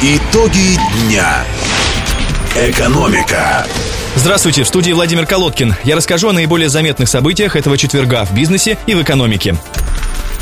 Итоги дня. Экономика. Здравствуйте, в студии Владимир Колодкин. Я расскажу о наиболее заметных событиях этого четверга в бизнесе и в экономике.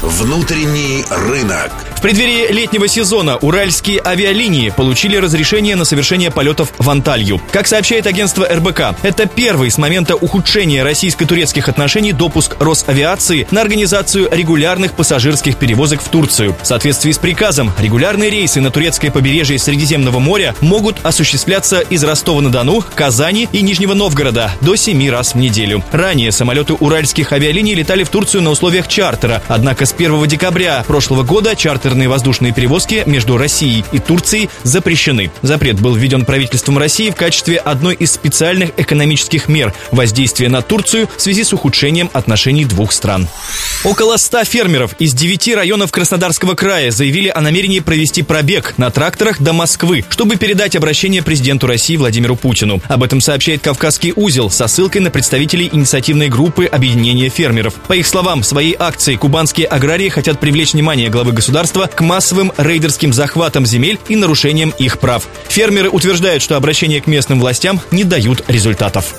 Внутренний рынок. В преддверии летнего сезона уральские авиалинии получили разрешение на совершение полетов в Анталью. Как сообщает агентство РБК, это первый с момента ухудшения российско-турецких отношений допуск Росавиации на организацию регулярных пассажирских перевозок в Турцию. В соответствии с приказом, регулярные рейсы на турецкое побережье Средиземного моря могут осуществляться из Ростова-на-Дону, Казани и Нижнего Новгорода до 7 раз в неделю. Ранее самолеты уральских авиалиний летали в Турцию на условиях чартера, однако с 1 декабря прошлого года чартерные воздушные перевозки между Россией и Турцией запрещены. Запрет был введен правительством России в качестве одной из специальных экономических мер воздействия на Турцию в связи с ухудшением отношений двух стран. Около 100 фермеров из 9 районов Краснодарского края заявили о намерении провести пробег на тракторах до Москвы, чтобы передать обращение президенту России Владимиру Путину. Об этом сообщает Кавказский узел со ссылкой на представителей инициативной группы объединения фермеров. По их словам, своей акции кубанские аграрии хотят привлечь внимание главы государства к массовым рейдерским захватам земель и нарушениям их прав. Фермеры утверждают, что обращения к местным властям не дают результатов.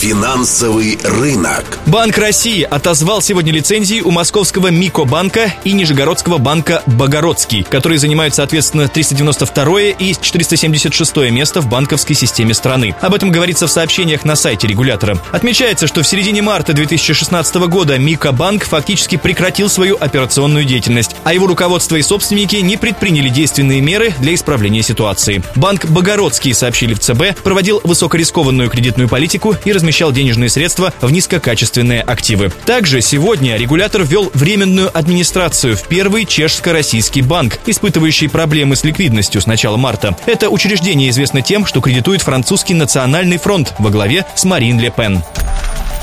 Финансовый рынок. Банк России отозвал сегодня лицензии у московского Микобанка и Нижегородского банка Богородский, которые занимают, соответственно, 392 и 476 место в банковской системе страны. Об этом говорится в сообщениях на сайте регулятора. Отмечается, что в середине марта 2016 года Микобанк фактически прекратил свою операционную деятельность, а его руководство и собственники не предприняли действенные меры для исправления ситуации. Банк Богородский, сообщили в ЦБ, проводил высокорискованную кредитную политику и размещал денежные средства в низкокачественные активы. Также сегодня регулятор ввел временную администрацию в первый чешско-российский банк, испытывающий проблемы с ликвидностью с начала марта. Это учреждение известно тем, что кредитует французский национальный фронт во главе с Марин Ле Пен.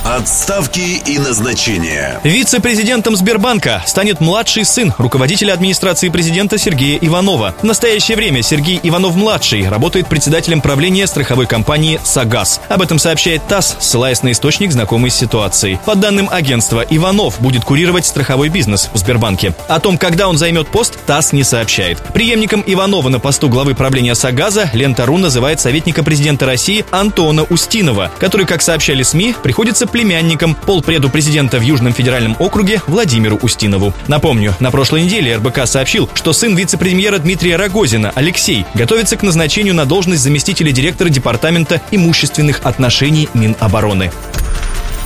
Отставки и назначения. Вице-президентом Сбербанка станет младший сын руководителя администрации президента Сергея Иванова. В настоящее время Сергей Иванов-младший работает председателем правления страховой компании «Сагаз». Об этом сообщает ТАСС, ссылаясь на источник, знакомый с ситуацией. По данным агентства, Иванов будет курировать страховой бизнес в Сбербанке. О том, когда он займет пост, ТАСС не сообщает. Преемником Иванова на посту главы правления «Сагаза» Лента.ру называет советника президента России Антона Устинова, который, как сообщали СМИ, приходится племянником полпреду президента в Южном федеральном округе Владимиру Устинову. Напомню, на прошлой неделе РБК сообщил, что сын вице-премьера Дмитрия Рогозина, Алексей, готовится к назначению на должность заместителя директора Департамента имущественных отношений Минобороны.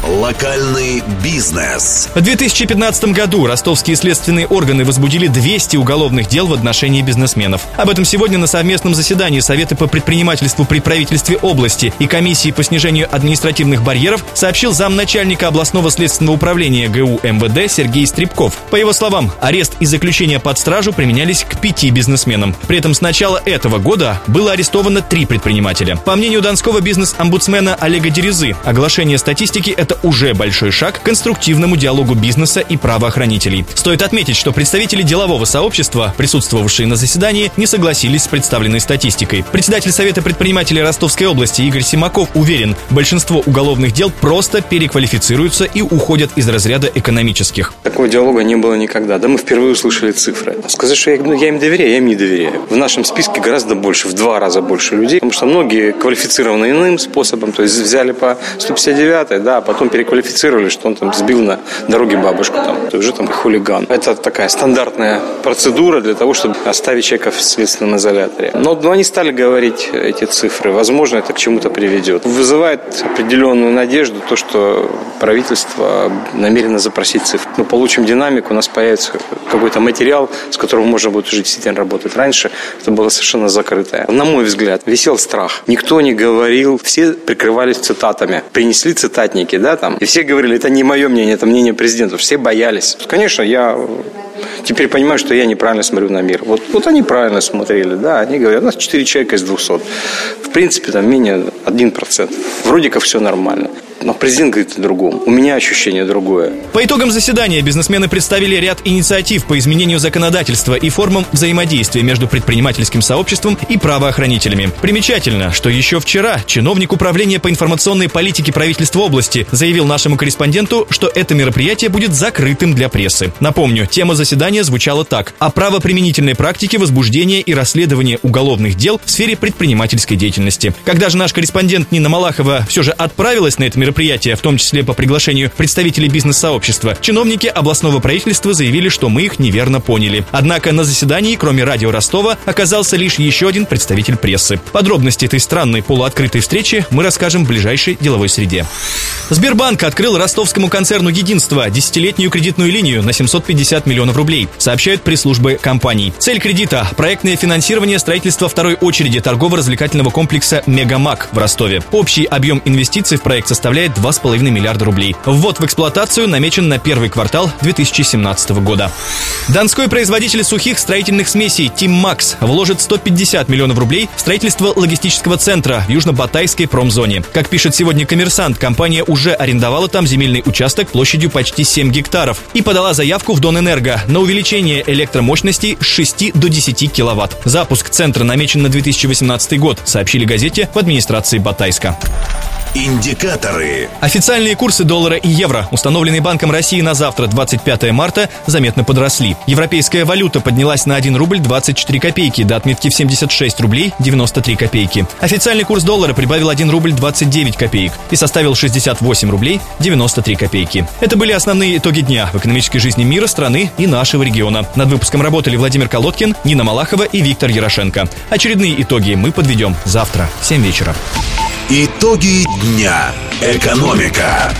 Локальный бизнес. В 2015 году ростовские следственные органы возбудили 200 уголовных дел в отношении бизнесменов. Об этом сегодня на совместном заседании Совета по предпринимательству при правительстве области и комиссии по снижению административных барьеров сообщил замначальника областного следственного управления ГУ МВД Сергей Стребков. По его словам, арест и заключение под стражу применялись к пяти бизнесменам. При этом с начала этого года было арестовано три предпринимателя. По мнению донского бизнес-омбудсмена Олега Дерезы, оглашение статистики – это уже большой шаг к конструктивному диалогу бизнеса и правоохранителей. Стоит отметить, что представители делового сообщества, присутствовавшие на заседании, не согласились с представленной статистикой. Председатель Совета предпринимателей Ростовской области Игорь Симаков уверен, большинство уголовных дел просто переквалифицируются и уходят из разряда экономических. Такого диалога не было никогда. Да мы впервые услышали цифры. Сказать, что я, ну, я им доверяю, я им не доверяю. В нашем списке гораздо больше, в два раза больше людей, потому что многие квалифицированы иным способом, то есть взяли по 159, да, а потом переквалифицировали, что он там сбил на дороге бабушку, там, то уже там хулиган. Это такая стандартная процедура для того, чтобы оставить человека в следственном изоляторе. Но, но они стали говорить эти цифры. Возможно, это к чему-то приведет. Вызывает определенную надежду то, что правительство намерено запросить цифры. Мы получим динамику, у нас появится какой-то материал, с которым можно будет уже действительно работать. Раньше это было совершенно закрытое. На мой взгляд, висел страх. Никто не говорил, все прикрывались цитатами. Принесли цитатники, да, там. И все говорили, это не мое мнение, это мнение президента. Все боялись. Конечно, я теперь понимаю, что я неправильно смотрю на мир. Вот, вот они правильно смотрели, да, они говорят, у нас 4 человека из 200. В принципе, там менее 1%. Вроде как все нормально. Но президент говорит о другом. У меня ощущение другое. По итогам заседания бизнесмены представили ряд инициатив по изменению законодательства и формам взаимодействия между предпринимательским сообществом и правоохранителями. Примечательно, что еще вчера чиновник управления по информационной политике правительства области заявил нашему корреспонденту, что это мероприятие будет закрытым для прессы. Напомню, тема заседания звучала так. О правоприменительной практике возбуждения и расследования уголовных дел в сфере предпринимательской деятельности. Когда же наш корреспондент Нина Малахова все же отправилась на это мероприятие, в том числе по приглашению представителей бизнес-сообщества, чиновники областного правительства заявили, что мы их неверно поняли. Однако на заседании, кроме радио Ростова, оказался лишь еще один представитель прессы. Подробности этой странной полуоткрытой встречи мы расскажем в ближайшей деловой среде. Сбербанк открыл ростовскому концерну «Единство» десятилетнюю кредитную линию на 750 миллионов рублей, сообщают пресс-службы компаний. Цель кредита – проектное финансирование строительства второй очереди торгово-развлекательного комплекса «Мегамак» в Ростове. Общий объем инвестиций в проект составляет 2,5 миллиарда рублей. Ввод в эксплуатацию намечен на первый квартал 2017 года. Донской производитель сухих строительных смесей «Тим Макс» вложит 150 миллионов рублей в строительство логистического центра в Южно-Батайской промзоне. Как пишет сегодня коммерсант, компания уже арендовала там земельный участок площадью почти 7 гектаров и подала заявку в Донэнерго на увеличение электромощности с 6 до 10 киловатт. Запуск центра намечен на 2018 год, сообщили газете в администрации Батайска. Индикаторы. Официальные курсы доллара и евро, установленные Банком России на завтра, 25 марта, заметно подросли. Европейская валюта поднялась на 1 рубль 24 копейки до отметки в 76 рублей 93 копейки. Официальный курс доллара прибавил 1 рубль 29 копеек и составил 68 рублей 93 копейки. Это были основные итоги дня в экономической жизни мира, страны и нашего региона. Над выпуском работали Владимир Колодкин, Нина Малахова и Виктор Ярошенко. Очередные итоги мы подведем завтра в 7 вечера. Итоги дня. Экономика.